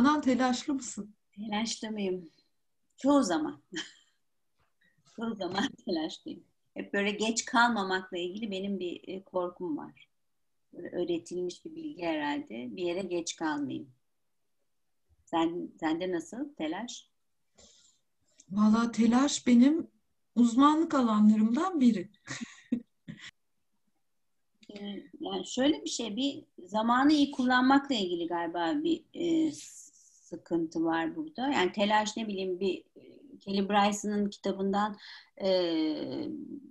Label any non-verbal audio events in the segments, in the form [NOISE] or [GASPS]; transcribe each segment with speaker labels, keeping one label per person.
Speaker 1: Canan telaşlı mısın?
Speaker 2: Telaşlı mıyım? Çoğu zaman. [LAUGHS] Çoğu zaman telaşlıyım. Hep böyle geç kalmamakla ilgili benim bir e, korkum var. Böyle öğretilmiş bir bilgi herhalde. Bir yere geç kalmayayım. Sen, sende nasıl telaş?
Speaker 1: Valla telaş benim uzmanlık alanlarımdan biri.
Speaker 2: Ee, [LAUGHS] yani şöyle bir şey, bir zamanı iyi kullanmakla ilgili galiba bir e, sıkıntı var burada. Yani telaş ne bileyim bir Kelly Bryson'ın kitabından e,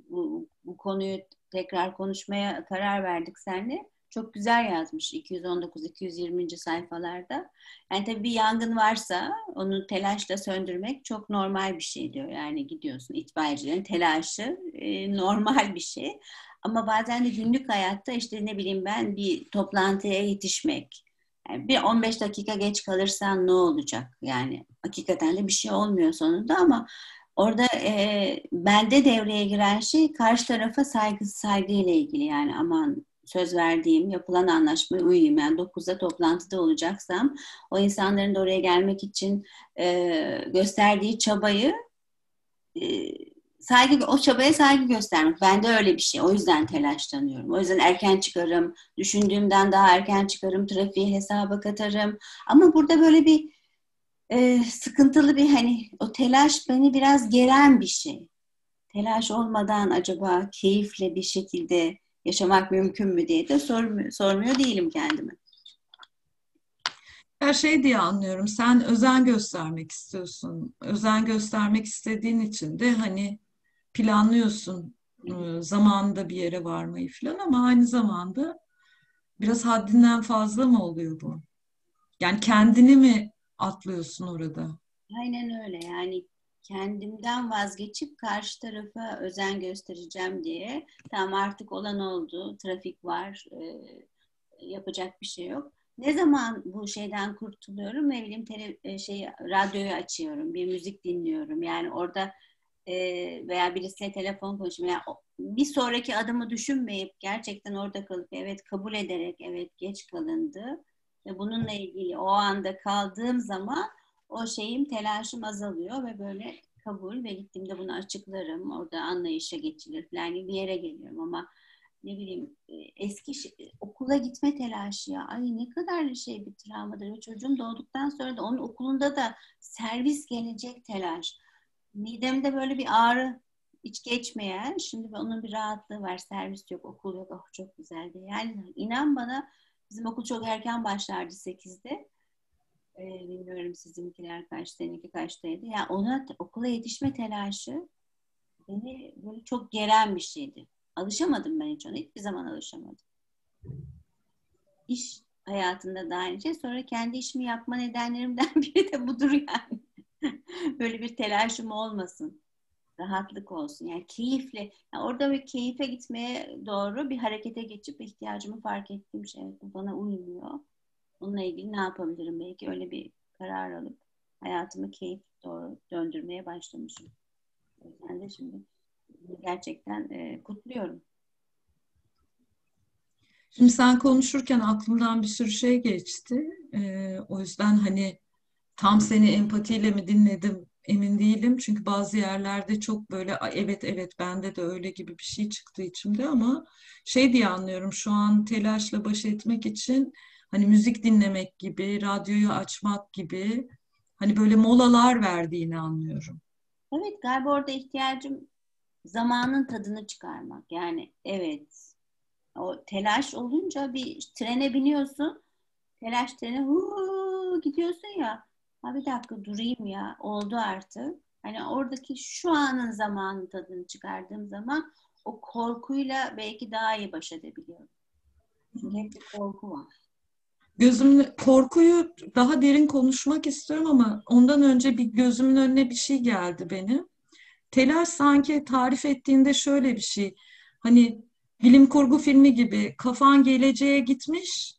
Speaker 2: bu, bu konuyu tekrar konuşmaya karar verdik seninle. Çok güzel yazmış 219-220. sayfalarda. Yani tabii bir yangın varsa onu telaşla söndürmek çok normal bir şey diyor. Yani gidiyorsun itfaiyecilerin telaşı e, normal bir şey. Ama bazen de günlük hayatta işte ne bileyim ben bir toplantıya yetişmek. Yani bir 15 dakika geç kalırsan ne olacak? Yani hakikaten de bir şey olmuyor sonunda ama orada e, bende devreye giren şey karşı tarafa saygı saygıyla ilgili yani aman söz verdiğim, yapılan anlaşmaya uyuyayım. Yani 9'da toplantıda olacaksam o insanların da oraya gelmek için e, gösterdiği çabayı e, saygı o çabaya saygı göstermek. Ben de öyle bir şey. O yüzden telaşlanıyorum. O yüzden erken çıkarım. Düşündüğümden daha erken çıkarım. Trafiği hesaba katarım. Ama burada böyle bir e, sıkıntılı bir hani o telaş beni biraz geren bir şey. Telaş olmadan acaba keyifle bir şekilde yaşamak mümkün mü diye de sormuyor, sormuyor değilim kendime.
Speaker 1: Her şey diye anlıyorum. Sen özen göstermek istiyorsun. Özen göstermek istediğin için de hani planlıyorsun e, zamanında bir yere varmayı falan ama aynı zamanda biraz haddinden fazla mı oluyor bu? Yani kendini mi atlıyorsun orada?
Speaker 2: Aynen öyle. Yani kendimden vazgeçip karşı tarafa özen göstereceğim diye tamam artık olan oldu, trafik var, e, yapacak bir şey yok. Ne zaman bu şeyden kurtuluyorum? Ne bileyim tele, şey radyoyu açıyorum, bir müzik dinliyorum. Yani orada e, veya birisiyle telefon konuşuyorum. Yani bir sonraki adımı düşünmeyip gerçekten orada kalıp evet kabul ederek evet geç kalındı ve bununla ilgili o anda kaldığım zaman o şeyim telaşım azalıyor ve böyle kabul ve gittiğimde bunu açıklarım. Orada anlayışa geçilir falan bir yere geliyorum ama ne bileyim e, eski şey, okula gitme telaşı ya. Ay ne kadar şey bir travmadır. Ve çocuğum doğduktan sonra da onun okulunda da servis gelecek telaş. Midemde böyle bir ağrı hiç geçmeyen, şimdi onun bir rahatlığı var. Servis yok, okul yok. Oh çok güzeldi. Yani inan bana bizim okul çok erken başlardı 8'de e, bilmiyorum sizinkiler kaç, seninki kaçtaydı. Ya yani ona okula yetişme telaşı beni böyle çok geren bir şeydi. Alışamadım ben hiç ona. Hiçbir zaman alışamadım. İş hayatında da aynı şey. Sonra kendi işimi yapma nedenlerimden [LAUGHS] biri de budur yani. [LAUGHS] böyle bir telaşım olmasın. Rahatlık olsun. Yani keyifle. Yani orada bir keyfe gitmeye doğru bir harekete geçip ihtiyacımı fark ettiğim şey. Bu bana uymuyor Bununla ilgili ne yapabilirim? Belki öyle bir karar alıp hayatımı keyif doğru döndürmeye başlamışım. Ben de şimdi gerçekten e, kutluyorum.
Speaker 1: Şimdi sen konuşurken aklımdan bir sürü şey geçti. Ee, o yüzden hani tam seni empatiyle mi dinledim emin değilim. Çünkü bazı yerlerde çok böyle evet evet bende de öyle gibi bir şey çıktı içimde ama şey diye anlıyorum şu an telaşla baş etmek için hani müzik dinlemek gibi, radyoyu açmak gibi hani böyle molalar verdiğini anlıyorum.
Speaker 2: Evet galiba orada ihtiyacım zamanın tadını çıkarmak. Yani evet o telaş olunca bir trene biniyorsun. Telaş trene huu, gidiyorsun ya. Ha bir dakika durayım ya. Oldu artık. Hani oradaki şu anın zamanın tadını çıkardığım zaman o korkuyla belki daha iyi baş edebiliyorum. Çünkü hep bir korku var.
Speaker 1: Gözümün korkuyu daha derin konuşmak istiyorum ama ondan önce bir gözümün önüne bir şey geldi benim. Telaş sanki tarif ettiğinde şöyle bir şey. Hani bilim kurgu filmi gibi kafan geleceğe gitmiş,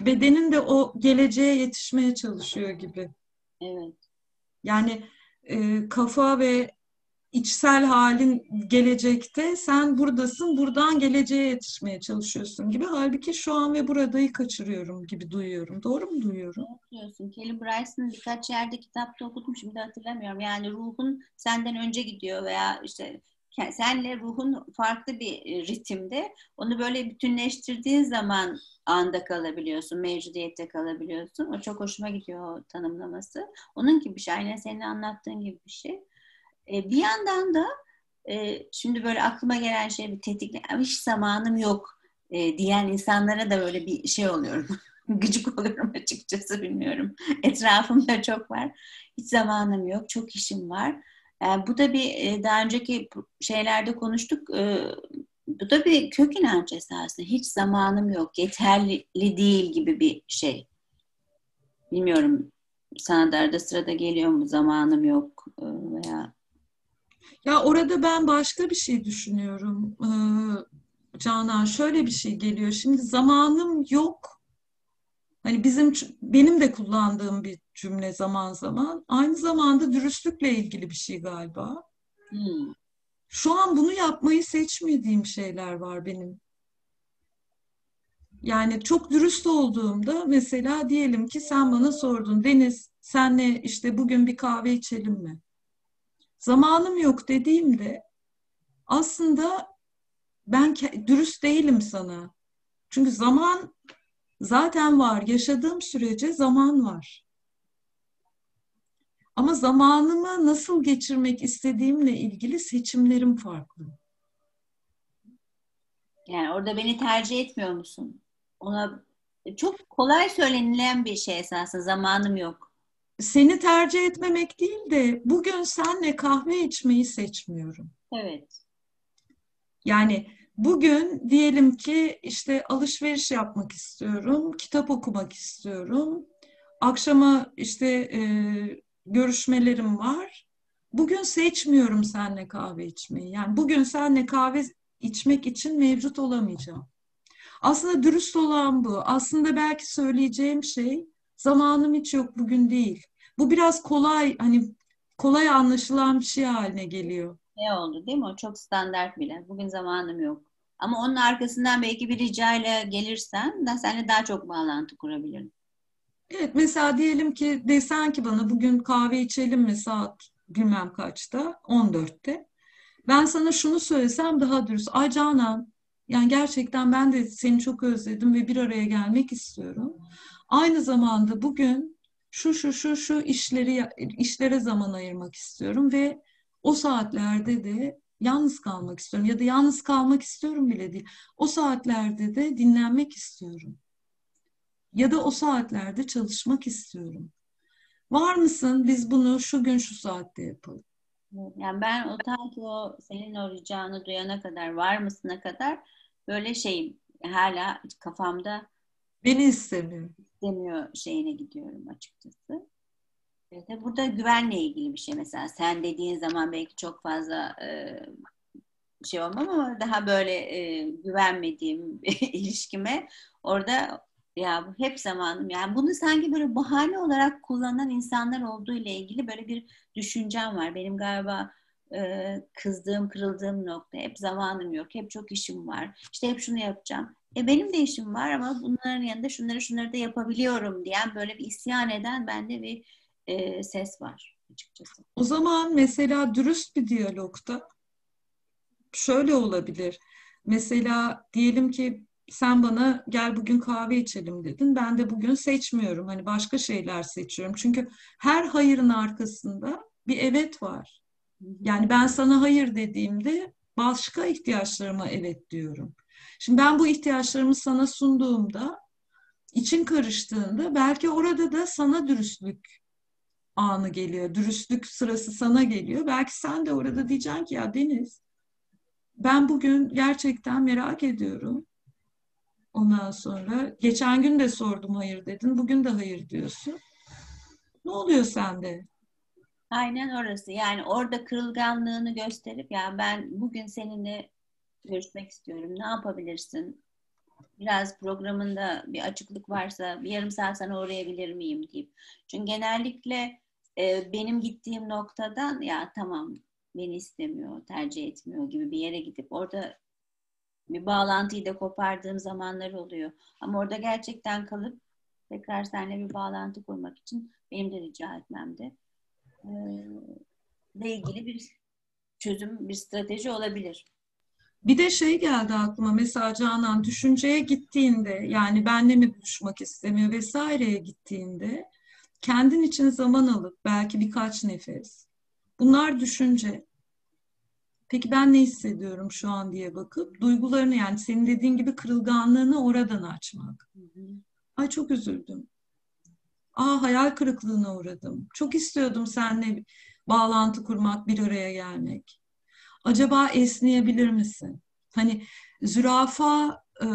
Speaker 1: bedenin de o geleceğe yetişmeye çalışıyor gibi.
Speaker 2: Evet.
Speaker 1: Yani e, kafa ve içsel halin gelecekte, sen buradasın, buradan geleceğe yetişmeye çalışıyorsun gibi. Halbuki şu an ve buradayı kaçırıyorum gibi duyuyorum. Doğru mu duyuyorum?
Speaker 2: Diyorsun. Kelly Bryce'ın birkaç yerde kitapta okudum, şimdi hatırlamıyorum. Yani ruhun senden önce gidiyor veya işte senle ruhun farklı bir e, ritimde. Onu böyle bütünleştirdiğin zaman anda kalabiliyorsun, mevcudiyette kalabiliyorsun. O çok hoşuma gidiyor o tanımlaması. Onun gibi bir şey. Aynen senin anlattığın gibi bir şey. E, bir yandan da e, şimdi böyle aklıma gelen şey bir tetikle, hiç zamanım yok e, diyen insanlara da böyle bir şey oluyorum. [LAUGHS] Gıcık oluyorum açıkçası bilmiyorum. Etrafımda çok var. Hiç zamanım yok, çok işim var. Yani bu da bir e, daha önceki şeylerde konuştuk. E, bu da bir kök inanç esasında. Hiç zamanım yok, yeterli değil gibi bir şey. Bilmiyorum sana da arada sırada geliyor mu zamanım yok e, veya
Speaker 1: ya orada ben başka bir şey düşünüyorum. Ee, Canan şöyle bir şey geliyor. Şimdi zamanım yok. Hani bizim benim de kullandığım bir cümle zaman zaman. Aynı zamanda dürüstlükle ilgili bir şey galiba. Hmm. Şu an bunu yapmayı seçmediğim şeyler var benim. Yani çok dürüst olduğumda mesela diyelim ki sen bana sordun Deniz senle işte bugün bir kahve içelim mi? zamanım yok dediğimde aslında ben dürüst değilim sana. Çünkü zaman zaten var. Yaşadığım sürece zaman var. Ama zamanımı nasıl geçirmek istediğimle ilgili seçimlerim farklı.
Speaker 2: Yani orada beni tercih etmiyor musun? Ona çok kolay söylenilen bir şey esasında zamanım yok
Speaker 1: seni tercih etmemek değil de bugün senle kahve içmeyi seçmiyorum.
Speaker 2: Evet.
Speaker 1: Yani bugün diyelim ki işte alışveriş yapmak istiyorum, kitap okumak istiyorum. Akşama işte e, görüşmelerim var. Bugün seçmiyorum senle kahve içmeyi. Yani bugün senle kahve içmek için mevcut olamayacağım. Aslında dürüst olan bu. Aslında belki söyleyeceğim şey Zamanım hiç yok bugün değil. Bu biraz kolay hani kolay anlaşılan bir şey haline geliyor.
Speaker 2: Ne oldu değil mi? O çok standart bile. Bugün zamanım yok. Ama onun arkasından belki bir ricayla gelirsen ben seninle daha çok bağlantı kurabilirim.
Speaker 1: Evet mesela diyelim ki desen ki bana bugün kahve içelim mi saat bilmem kaçta 14'te. Ben sana şunu söylesem daha dürüst. Ay Canan yani gerçekten ben de seni çok özledim ve bir araya gelmek istiyorum. Aynı zamanda bugün şu şu şu şu işleri işlere zaman ayırmak istiyorum ve o saatlerde de yalnız kalmak istiyorum ya da yalnız kalmak istiyorum bile değil. O saatlerde de dinlenmek istiyorum. Ya da o saatlerde çalışmak istiyorum. Var mısın? Biz bunu şu gün şu saatte yapalım.
Speaker 2: Yani ben o ta ki o senin o ricanı duyana kadar var mısına kadar böyle şey hala kafamda
Speaker 1: beni istemiyor
Speaker 2: istemiyor şeyine gidiyorum açıkçası. Evet, burada güvenle ilgili bir şey mesela sen dediğin zaman belki çok fazla e, şey olmam ama daha böyle e, güvenmediğim [LAUGHS] ilişkime orada ya bu hep zamanım yani bunu sanki böyle bahane olarak kullanan insanlar olduğu ile ilgili böyle bir düşüncem var. Benim galiba e, kızdığım, kırıldığım nokta hep zamanım yok, hep çok işim var. İşte hep şunu yapacağım. E benim de işim var ama bunların yanında şunları şunları da yapabiliyorum diyen böyle bir isyan eden bende bir e, ses var açıkçası.
Speaker 1: O zaman mesela dürüst bir diyalogta şöyle olabilir. Mesela diyelim ki sen bana gel bugün kahve içelim dedin. Ben de bugün seçmiyorum. Hani başka şeyler seçiyorum. Çünkü her hayırın arkasında bir evet var. Yani ben sana hayır dediğimde başka ihtiyaçlarıma evet diyorum. Şimdi ben bu ihtiyaçlarımı sana sunduğumda, için karıştığında belki orada da sana dürüstlük anı geliyor. Dürüstlük sırası sana geliyor. Belki sen de orada diyeceksin ki ya Deniz ben bugün gerçekten merak ediyorum. Ondan sonra geçen gün de sordum hayır dedin. Bugün de hayır diyorsun. Ne oluyor sende?
Speaker 2: Aynen orası. Yani orada kırılganlığını gösterip yani ben bugün seninle görüşmek istiyorum. Ne yapabilirsin? Biraz programında bir açıklık varsa bir yarım saat sana uğrayabilir miyim deyip. Çünkü genellikle e, benim gittiğim noktadan ya tamam beni istemiyor, tercih etmiyor gibi bir yere gidip orada bir bağlantıyı da kopardığım zamanlar oluyor. Ama orada gerçekten kalıp tekrar seninle bir bağlantı kurmak için benim de rica etmemde e, ile ilgili bir çözüm, bir strateji olabilir.
Speaker 1: Bir de şey geldi aklıma mesela Canan düşünceye gittiğinde yani benle mi buluşmak istemiyor vesaireye gittiğinde kendin için zaman alıp belki birkaç nefes bunlar düşünce peki ben ne hissediyorum şu an diye bakıp duygularını yani senin dediğin gibi kırılganlığını oradan açmak. Ay çok üzüldüm. Aa hayal kırıklığına uğradım. Çok istiyordum seninle bağlantı kurmak, bir araya gelmek. Acaba esneyebilir misin? Hani zürafa e,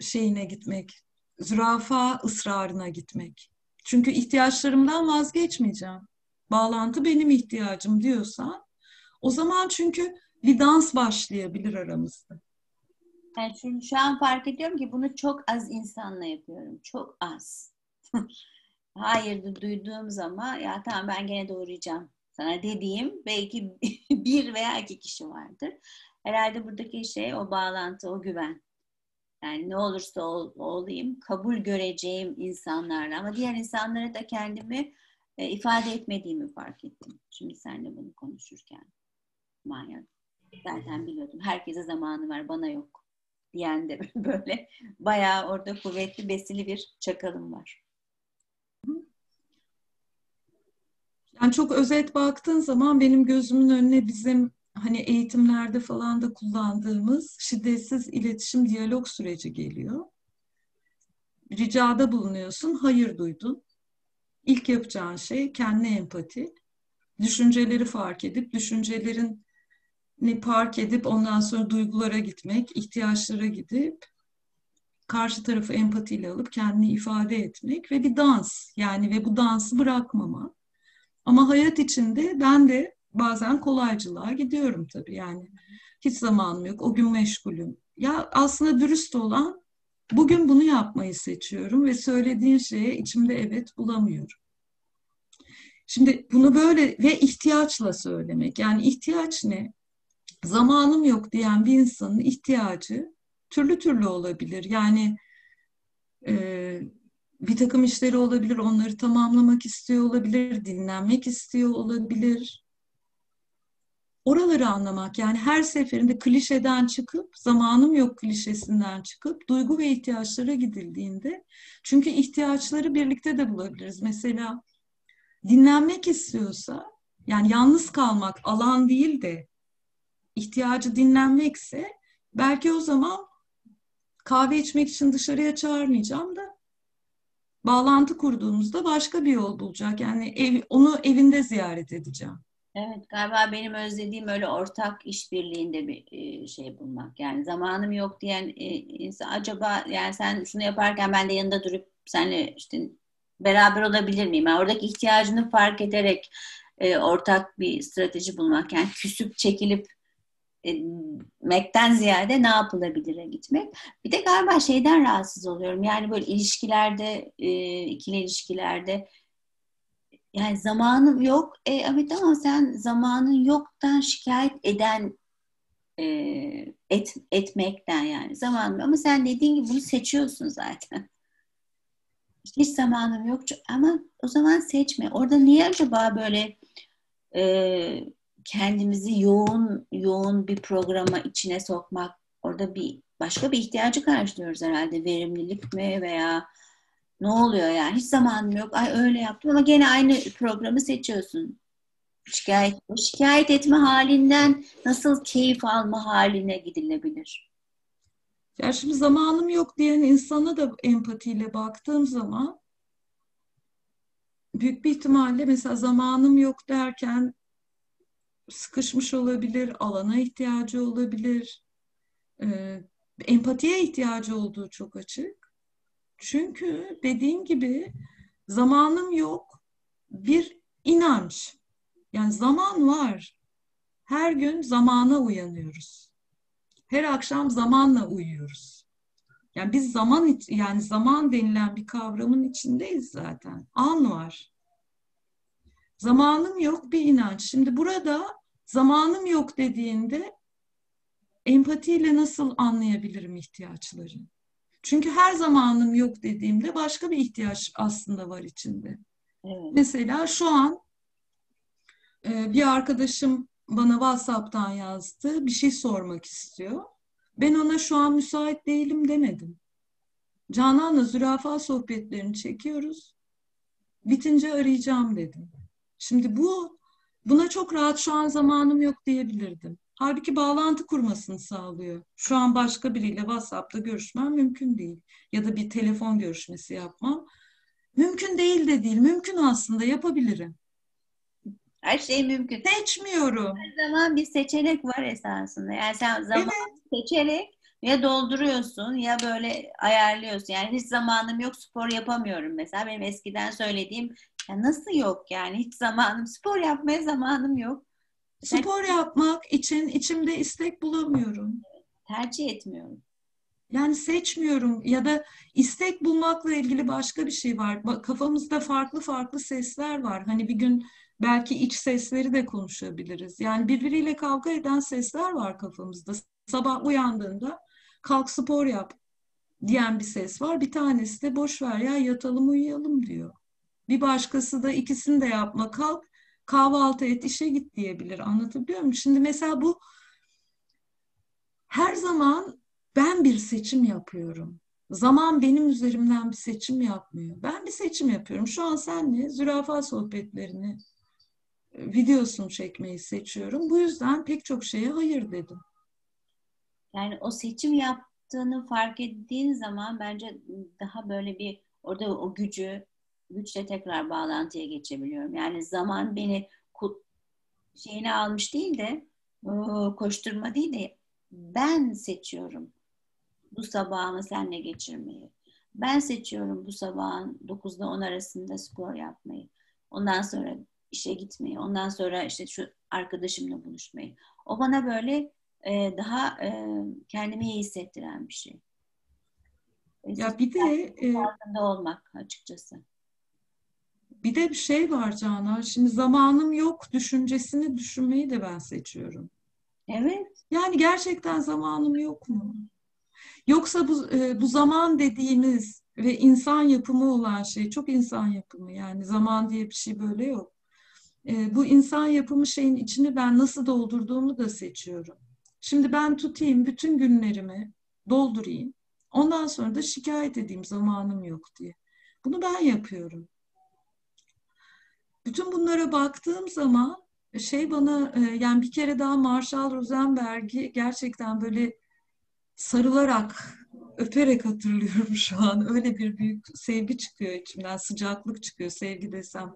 Speaker 1: şeyine gitmek, zürafa ısrarına gitmek. Çünkü ihtiyaçlarımdan vazgeçmeyeceğim. Bağlantı benim ihtiyacım diyorsan o zaman çünkü bir dans başlayabilir aramızda.
Speaker 2: Yani şu, şu an fark ediyorum ki bunu çok az insanla yapıyorum. Çok az. [LAUGHS] Hayır duyduğum zaman ya tamam ben gene doğrayacağım sana dediğim belki [LAUGHS] bir veya iki kişi vardır. Herhalde buradaki şey o bağlantı, o güven. Yani ne olursa ol, olayım kabul göreceğim insanlarla ama diğer insanlara da kendimi e, ifade etmediğimi fark ettim. Şimdi seninle bunu konuşurken. Manyak. Zaten biliyordum. Herkese zamanı var, bana yok. Diyen de [LAUGHS] böyle bayağı orada kuvvetli, besili bir çakalım var.
Speaker 1: Yani çok özet baktığın zaman benim gözümün önüne bizim hani eğitimlerde falan da kullandığımız şiddetsiz iletişim diyalog süreci geliyor. Ricada bulunuyorsun, hayır duydun. İlk yapacağın şey kendine empati. Düşünceleri fark edip, düşüncelerin ni park edip ondan sonra duygulara gitmek, ihtiyaçlara gidip karşı tarafı empatiyle alıp kendini ifade etmek ve bir dans yani ve bu dansı bırakmama. Ama hayat içinde ben de bazen kolaycılığa gidiyorum tabii yani. Hiç zamanım yok, o gün meşgulüm. Ya aslında dürüst olan bugün bunu yapmayı seçiyorum ve söylediğin şeye içimde evet bulamıyorum. Şimdi bunu böyle ve ihtiyaçla söylemek. Yani ihtiyaç ne? Zamanım yok diyen bir insanın ihtiyacı türlü türlü olabilir. Yani e, bir takım işleri olabilir, onları tamamlamak istiyor olabilir, dinlenmek istiyor olabilir. Oraları anlamak yani her seferinde klişeden çıkıp, zamanım yok klişesinden çıkıp duygu ve ihtiyaçlara gidildiğinde çünkü ihtiyaçları birlikte de bulabiliriz. Mesela dinlenmek istiyorsa yani yalnız kalmak alan değil de ihtiyacı dinlenmekse belki o zaman kahve içmek için dışarıya çağırmayacağım da bağlantı kurduğumuzda başka bir yol bulacak. Yani ev, onu evinde ziyaret edeceğim.
Speaker 2: Evet galiba benim özlediğim öyle ortak işbirliğinde bir e, şey bulmak. Yani zamanım yok diyen e, insan acaba yani sen şunu yaparken ben de yanında durup seninle işte beraber olabilir miyim? Yani oradaki ihtiyacını fark ederek e, ortak bir strateji bulmak. Yani küsüp çekilip etmekten ziyade ne yapılabilire gitmek. Bir de galiba şeyden rahatsız oluyorum. Yani böyle ilişkilerde, ikili ilişkilerde yani zamanım yok. E, evet ama sen zamanın yoktan şikayet eden e, et, etmekten yani zamanım ama sen dediğin gibi bunu seçiyorsun zaten. [LAUGHS] Hiç zamanım yok ama o zaman seçme. Orada niye acaba böyle e, kendimizi yoğun yoğun bir programa içine sokmak orada bir başka bir ihtiyacı karşılıyoruz herhalde. Verimlilik mi veya ne oluyor yani hiç zamanım yok. Ay öyle yaptım ama gene aynı programı seçiyorsun. Şikayet şikayet etme halinden nasıl keyif alma haline gidilebilir?
Speaker 1: Ya şimdi zamanım yok diyen insana da empatiyle baktığım zaman büyük bir ihtimalle mesela zamanım yok derken sıkışmış olabilir, alana ihtiyacı olabilir, e, empatiye ihtiyacı olduğu çok açık. Çünkü dediğin gibi zamanım yok bir inanç. Yani zaman var. Her gün zamana uyanıyoruz. Her akşam zamanla uyuyoruz. Yani biz zaman yani zaman denilen bir kavramın içindeyiz zaten. An var. Zamanım yok bir inanç. Şimdi burada zamanım yok dediğinde empatiyle nasıl anlayabilirim ihtiyaçları? Çünkü her zamanım yok dediğimde başka bir ihtiyaç aslında var içinde. Evet. Mesela şu an e, bir arkadaşım bana WhatsApp'tan yazdı. Bir şey sormak istiyor. Ben ona şu an müsait değilim demedim. Canan'la zürafa sohbetlerini çekiyoruz. Bitince arayacağım dedim. Şimdi bu buna çok rahat şu an zamanım yok diyebilirdim. Halbuki bağlantı kurmasını sağlıyor. Şu an başka biriyle WhatsApp'ta görüşmem mümkün değil. Ya da bir telefon görüşmesi yapmam. Mümkün değil de değil. Mümkün aslında yapabilirim.
Speaker 2: Her şey mümkün.
Speaker 1: Seçmiyorum.
Speaker 2: Her zaman bir seçenek var esasında. Yani sen zaman evet. seçerek ya dolduruyorsun ya böyle ayarlıyorsun. Yani hiç zamanım yok spor yapamıyorum mesela. Benim eskiden söylediğim ya nasıl yok yani hiç zamanım spor yapmaya zamanım yok.
Speaker 1: Spor yapmak için içimde istek bulamıyorum.
Speaker 2: Tercih etmiyorum.
Speaker 1: Yani seçmiyorum ya da istek bulmakla ilgili başka bir şey var. Kafamızda farklı farklı sesler var. Hani bir gün belki iç sesleri de konuşabiliriz. Yani birbiriyle kavga eden sesler var kafamızda. Sabah uyandığında kalk spor yap diyen bir ses var. Bir tanesi de boş ver ya yatalım uyuyalım diyor. Bir başkası da ikisini de yapma kalk kahvaltı et işe git diyebilir. Anlatabiliyor muyum? Şimdi mesela bu her zaman ben bir seçim yapıyorum. Zaman benim üzerimden bir seçim yapmıyor. Ben bir seçim yapıyorum. Şu an senle zürafa sohbetlerini videosunu çekmeyi seçiyorum. Bu yüzden pek çok şeye hayır dedim.
Speaker 2: Yani o seçim yaptığını fark ettiğin zaman bence daha böyle bir orada o gücü güçle tekrar bağlantıya geçebiliyorum. Yani zaman beni şeyine almış değil de koşturma değil de ben seçiyorum bu sabahımı seninle geçirmeyi. Ben seçiyorum bu sabahın 9'da 10 arasında spor yapmayı. Ondan sonra işe gitmeyi. Ondan sonra işte şu arkadaşımla buluşmayı. O bana böyle e, daha e, kendimi iyi hissettiren bir şey.
Speaker 1: Ya bir de
Speaker 2: e, farkında olmak açıkçası.
Speaker 1: Bir de bir şey var Canan. Şimdi zamanım yok düşüncesini düşünmeyi de ben seçiyorum.
Speaker 2: Evet.
Speaker 1: Yani gerçekten zamanım yok mu? Yoksa bu, e, bu zaman dediğimiz ve insan yapımı olan şey çok insan yapımı. Yani zaman diye bir şey böyle yok. E, bu insan yapımı şeyin içini ben nasıl doldurduğumu da seçiyorum. Şimdi ben tutayım bütün günlerimi doldurayım. Ondan sonra da şikayet edeyim zamanım yok diye. Bunu ben yapıyorum. Bütün bunlara baktığım zaman şey bana e, yani bir kere daha Marshall Rosenberg'i gerçekten böyle sarılarak öperek hatırlıyorum şu an. Öyle bir büyük sevgi çıkıyor içimden, sıcaklık çıkıyor. Sevgi desem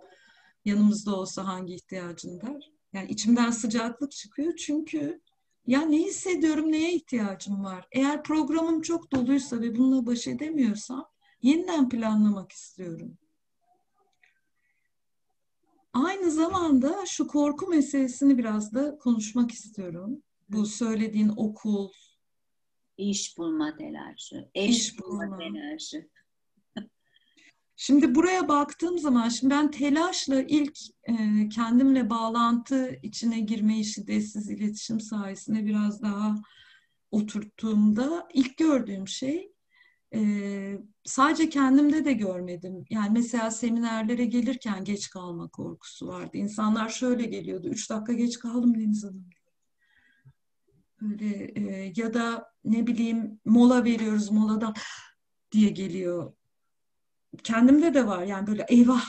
Speaker 1: yanımızda olsa hangi ihtiyacın der. Yani içimden sıcaklık çıkıyor çünkü ya ne hissediyorum, neye ihtiyacım var? Eğer programım çok doluysa ve bununla baş edemiyorsam yeniden planlamak istiyorum. Aynı zamanda şu korku meselesini biraz da konuşmak istiyorum. Bu söylediğin okul,
Speaker 2: iş bulma telaşı, eş iş bulma, bulma telaşı. [LAUGHS]
Speaker 1: Şimdi buraya baktığım zaman, şimdi ben telaşla ilk e, kendimle bağlantı içine girmeyi şiddetsiz iletişim sayesinde biraz daha oturttuğumda ilk gördüğüm şey e, sadece kendimde de görmedim. Yani mesela seminerlere gelirken geç kalma korkusu vardı. İnsanlar şöyle geliyordu. Üç dakika geç kaldım Deniz Hanım. Öyle e, ya da ne bileyim mola veriyoruz moladan [GASPS] diye geliyor. Kendimde de var yani böyle eyvah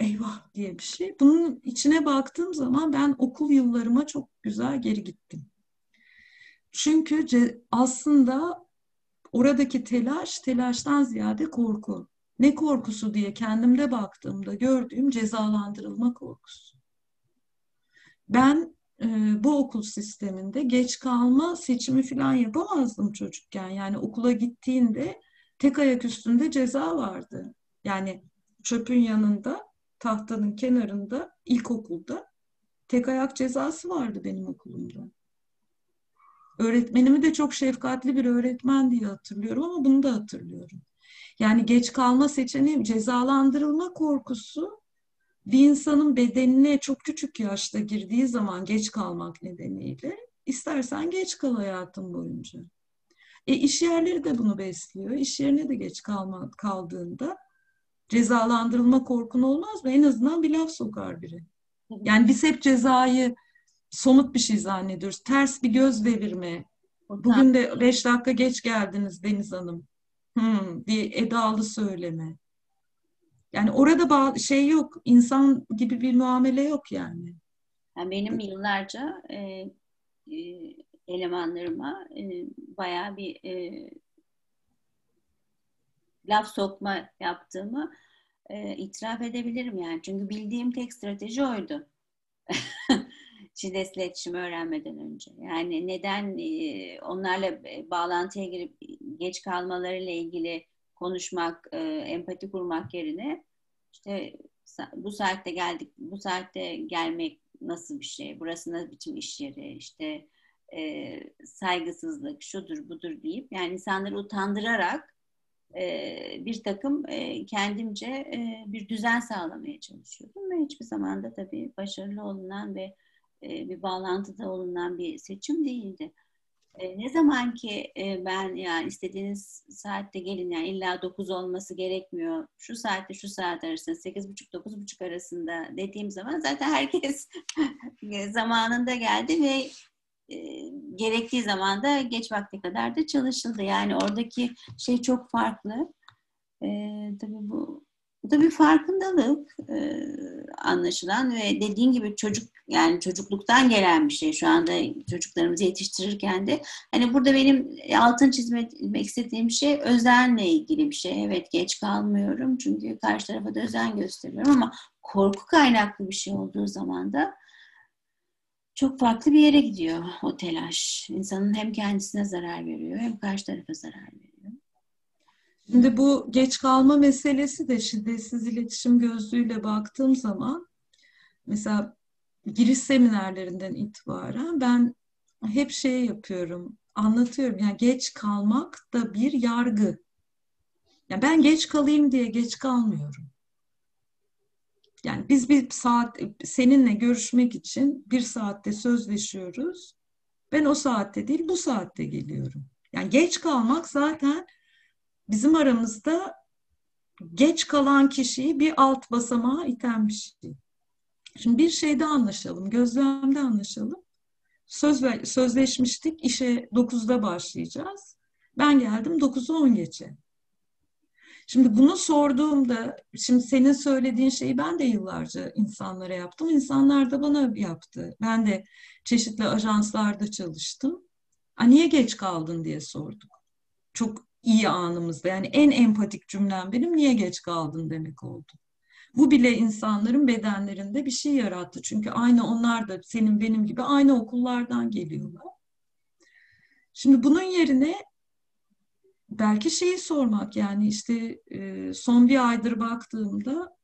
Speaker 1: eyvah diye bir şey. Bunun içine baktığım zaman ben okul yıllarıma çok güzel geri gittim. Çünkü aslında Oradaki telaş, telaştan ziyade korku. Ne korkusu diye kendimde baktığımda gördüğüm cezalandırılma korkusu. Ben e, bu okul sisteminde geç kalma seçimi falan yapamazdım çocukken. Yani okula gittiğinde tek ayak üstünde ceza vardı. Yani çöpün yanında, tahtanın kenarında, ilkokulda tek ayak cezası vardı benim okulumda. Öğretmenimi de çok şefkatli bir öğretmen diye hatırlıyorum ama bunu da hatırlıyorum. Yani geç kalma seçeneğim, cezalandırılma korkusu bir insanın bedenine çok küçük yaşta girdiği zaman geç kalmak nedeniyle istersen geç kal hayatın boyunca. E iş yerleri de bunu besliyor. İş yerine de geç kalma, kaldığında cezalandırılma korkun olmaz mı? En azından bir laf sokar biri. Yani biz hep cezayı somut bir şey zannediyoruz. Ters bir göz devirme. Bugün de beş dakika geç geldiniz Deniz Hanım. Hmm, diye edalı söyleme. Yani orada şey yok, insan gibi bir muamele yok yani.
Speaker 2: yani benim yıllarca e, e, elemanlarıma e, bayağı bir e, laf sokma yaptığımı e, itiraf edebilirim yani. Çünkü bildiğim tek strateji oydu. [LAUGHS] Şiddetli iletişim öğrenmeden önce. Yani neden onlarla e, bağlantıya girip geç kalmalarıyla ilgili konuşmak, empati kurmak yerine işte bu saatte geldik, bu saatte gelmek nasıl bir şey, burası ne biçim iş yeri, işte saygısızlık, şudur budur deyip yani insanları utandırarak e, bir takım kendimce bir düzen sağlamaya çalışıyordum ve hiçbir zaman da tabii başarılı olunan ve bir bağlantıda olunan bir seçim değildi. E, ne zaman ki e, ben yani istediğiniz saatte gelin yani illa 9 olması gerekmiyor. Şu saatte şu saat arasında 8.30-9.30 arasında dediğim zaman zaten herkes [LAUGHS] zamanında geldi ve e, gerektiği zaman da geç vakte kadar da çalışıldı. Yani oradaki şey çok farklı. E, tabii bu da bir farkındalık e, anlaşılan ve dediğin gibi çocuk yani çocukluktan gelen bir şey şu anda çocuklarımızı yetiştirirken de hani burada benim altın çizmek istediğim şey özenle ilgili bir şey. Evet geç kalmıyorum çünkü karşı tarafa da özen gösteriyorum ama korku kaynaklı bir şey olduğu zaman da çok farklı bir yere gidiyor o telaş. İnsanın hem kendisine zarar veriyor hem karşı tarafa zarar veriyor.
Speaker 1: Şimdi bu geç kalma meselesi de şiddetsiz iletişim gözlüğüyle baktığım zaman mesela giriş seminerlerinden itibaren ben hep şey yapıyorum, anlatıyorum. Yani geç kalmak da bir yargı. Yani ben geç kalayım diye geç kalmıyorum. Yani biz bir saat seninle görüşmek için bir saatte sözleşiyoruz. Ben o saatte değil bu saatte geliyorum. Yani geç kalmak zaten bizim aramızda geç kalan kişiyi bir alt basamağa iten bir şey. Şimdi bir şeyde anlaşalım, gözlemde anlaşalım. Söz, sözleşmiştik, işe 9'da başlayacağız. Ben geldim 9'u 10 geçe. Şimdi bunu sorduğumda, şimdi senin söylediğin şeyi ben de yıllarca insanlara yaptım. İnsanlar da bana yaptı. Ben de çeşitli ajanslarda çalıştım. A, niye geç kaldın diye sorduk. Çok iyi anımızda. Yani en empatik cümlem benim niye geç kaldın demek oldu. Bu bile insanların bedenlerinde bir şey yarattı. Çünkü aynı onlar da senin benim gibi aynı okullardan geliyorlar. Şimdi bunun yerine belki şeyi sormak yani işte son bir aydır baktığımda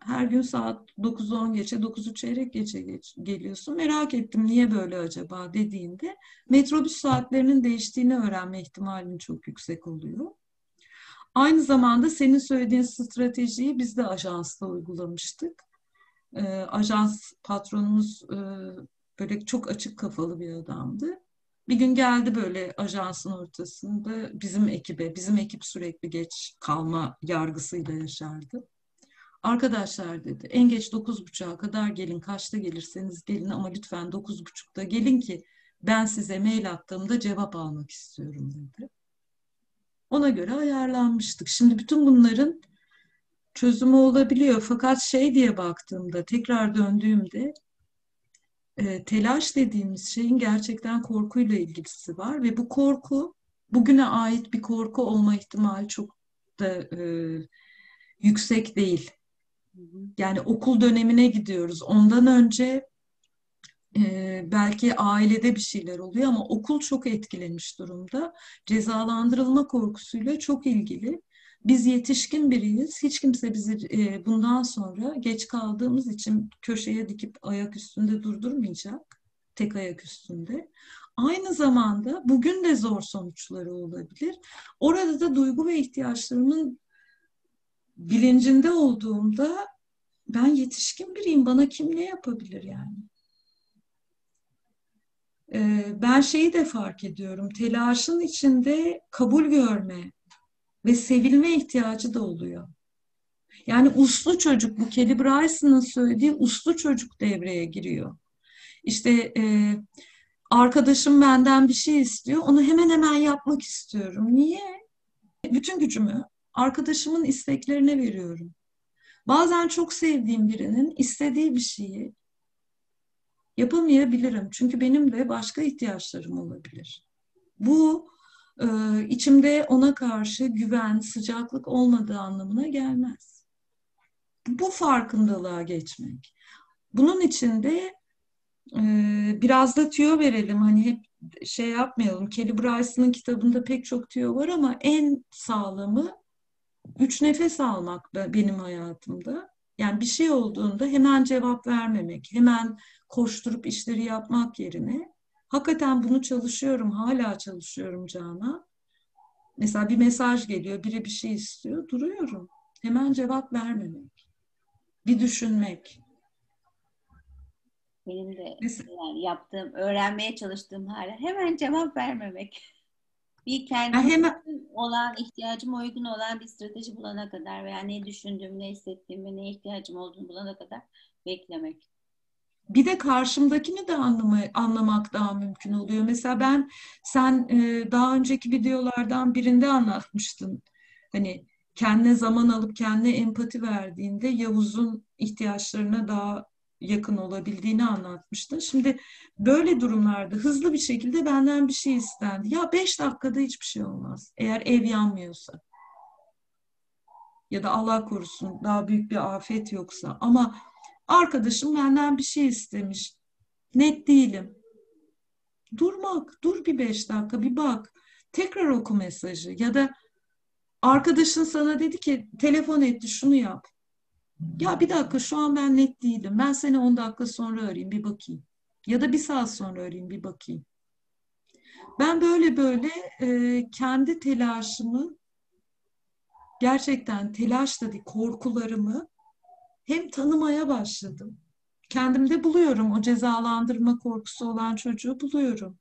Speaker 1: her gün saat 9-10 geçe, 9'u çeyrek geçe geç, geliyorsun. Merak ettim niye böyle acaba dediğinde metrobüs saatlerinin değiştiğini öğrenme ihtimalin çok yüksek oluyor. Aynı zamanda senin söylediğin stratejiyi biz de ajansta uygulamıştık. E, ajans patronumuz e, böyle çok açık kafalı bir adamdı. Bir gün geldi böyle ajansın ortasında bizim ekibe, bizim ekip sürekli geç kalma yargısıyla yaşardı. Arkadaşlar dedi en geç dokuz buçuğa kadar gelin kaçta gelirseniz gelin ama lütfen dokuz buçukta gelin ki ben size mail attığımda cevap almak istiyorum dedi. Ona göre ayarlanmıştık. Şimdi bütün bunların çözümü olabiliyor. Fakat şey diye baktığımda, tekrar döndüğümde e, telaş dediğimiz şeyin gerçekten korkuyla ilgisi var ve bu korku bugüne ait bir korku olma ihtimali çok da e, yüksek değil. Yani okul dönemine gidiyoruz. Ondan önce e, belki ailede bir şeyler oluyor ama okul çok etkilemiş durumda. Cezalandırılma korkusuyla çok ilgili. Biz yetişkin biriyiz. Hiç kimse bizi e, bundan sonra geç kaldığımız için köşeye dikip ayak üstünde durdurmayacak. Tek ayak üstünde. Aynı zamanda bugün de zor sonuçları olabilir. Orada da duygu ve ihtiyaçlarımın bilincinde olduğumda ben yetişkin biriyim. Bana kim ne yapabilir yani? Ee, ben şeyi de fark ediyorum. Telaşın içinde kabul görme ve sevilme ihtiyacı da oluyor. Yani uslu çocuk, bu Kelly Bryson'ın söylediği uslu çocuk devreye giriyor. İşte e, arkadaşım benden bir şey istiyor, onu hemen hemen yapmak istiyorum. Niye? Bütün gücümü arkadaşımın isteklerine veriyorum. Bazen çok sevdiğim birinin istediği bir şeyi yapamayabilirim. Çünkü benim de başka ihtiyaçlarım olabilir. Bu e, içimde ona karşı güven, sıcaklık olmadığı anlamına gelmez. Bu farkındalığa geçmek. Bunun için de e, biraz da tüyo verelim. Hani hep şey yapmayalım. Kelly Bryson'ın kitabında pek çok tüyo var ama en sağlamı üç nefes almak benim hayatımda. Yani bir şey olduğunda hemen cevap vermemek, hemen koşturup işleri yapmak yerine hakikaten bunu çalışıyorum, hala çalışıyorum Cana. Mesela bir mesaj geliyor, biri bir şey istiyor, duruyorum. Hemen cevap vermemek. Bir düşünmek.
Speaker 2: Benim de Mesela, yani yaptığım, öğrenmeye çalıştığım hala hemen cevap vermemek. Bir kendime olan, ihtiyacıma uygun olan bir strateji bulana kadar veya ne düşündüğümü, ne hissettiğimi, ne ihtiyacım olduğunu bulana kadar beklemek.
Speaker 1: Bir de karşımdakini de anlama, anlamak daha mümkün oluyor. Mesela ben, sen e, daha önceki videolardan birinde anlatmıştın. Hani kendine zaman alıp kendine empati verdiğinde Yavuz'un ihtiyaçlarına daha yakın olabildiğini anlatmıştı. Şimdi böyle durumlarda hızlı bir şekilde benden bir şey istendi. Ya beş dakikada hiçbir şey olmaz. Eğer ev yanmıyorsa. Ya da Allah korusun daha büyük bir afet yoksa. Ama arkadaşım benden bir şey istemiş. Net değilim. Durmak, dur bir beş dakika bir bak. Tekrar oku mesajı. Ya da arkadaşın sana dedi ki telefon etti şunu yap. Ya bir dakika şu an ben net değilim. Ben seni 10 dakika sonra arayayım bir bakayım. Ya da bir saat sonra arayayım bir bakayım. Ben böyle böyle e, kendi telaşımı gerçekten telaş da korkularımı hem tanımaya başladım. Kendimde buluyorum o cezalandırma korkusu olan çocuğu buluyorum.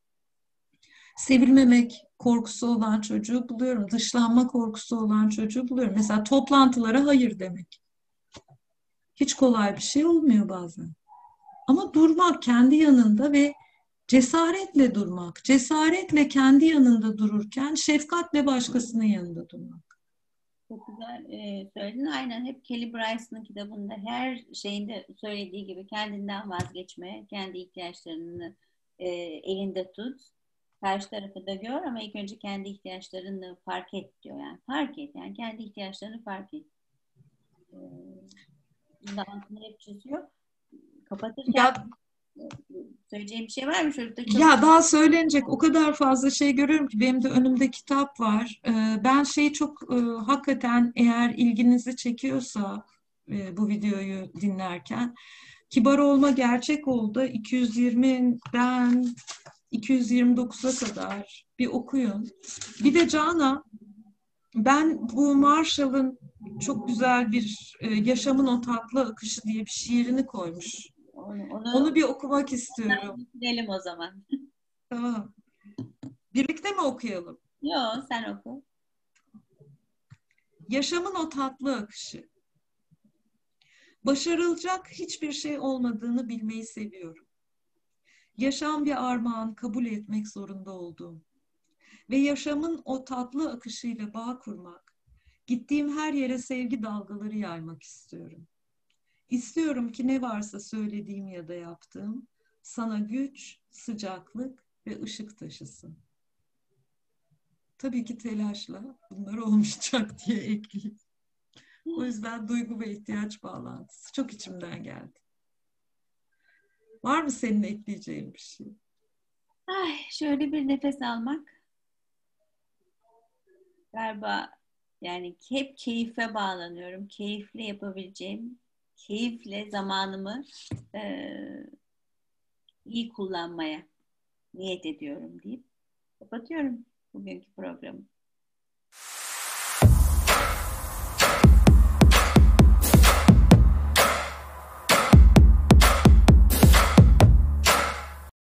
Speaker 1: Sevilmemek korkusu olan çocuğu buluyorum. Dışlanma korkusu olan çocuğu buluyorum. Mesela toplantılara hayır demek. Hiç kolay bir şey olmuyor bazen. Ama durmak kendi yanında ve cesaretle durmak, cesaretle kendi yanında dururken şefkatle başkasının yanında durmak.
Speaker 2: Çok güzel e, söyledin. Aynen hep Kelly Bryson'ın kitabında her şeyinde söylediği gibi kendinden vazgeçme, kendi ihtiyaçlarını e, elinde tut. Karşı tarafı da gör ama ilk önce kendi ihtiyaçlarını fark et diyor. Yani fark et. Yani kendi ihtiyaçlarını fark et. E, altını hep çiziyor. Kapatırken ya, söyleyeceğim bir şey var mı çocukta? Çok...
Speaker 1: Ya daha söylenecek o kadar fazla şey görüyorum ki benim de önümde kitap var. Ee, ben şeyi çok e, hakikaten eğer ilginizi çekiyorsa e, bu videoyu dinlerken Kibar Olma Gerçek oldu. 220'den 229'a kadar bir okuyun. Bir de Cana ben bu Marshall'ın çok güzel bir e, Yaşamın O Tatlı Akışı diye bir şiirini koymuş. Onu, onu, onu bir okumak istiyorum.
Speaker 2: Gidelim o zaman. [LAUGHS]
Speaker 1: Tamam. Birlikte mi okuyalım?
Speaker 2: Yok sen oku.
Speaker 1: Yaşamın o tatlı akışı. Başarılacak hiçbir şey olmadığını bilmeyi seviyorum. Yaşam bir armağan kabul etmek zorunda olduğum ve yaşamın o tatlı akışıyla bağ kurmak, gittiğim her yere sevgi dalgaları yaymak istiyorum. İstiyorum ki ne varsa söylediğim ya da yaptığım sana güç, sıcaklık ve ışık taşısın. Tabii ki telaşla bunlar olmayacak [LAUGHS] diye ekleyeyim. O yüzden duygu ve ihtiyaç bağlantısı çok içimden geldi. Var mı senin ekleyeceğin bir şey?
Speaker 2: Ay, şöyle bir nefes almak galiba yani hep keyfe bağlanıyorum. Keyifle yapabileceğim, keyifle zamanımı e, iyi kullanmaya niyet ediyorum deyip kapatıyorum bugünkü programı.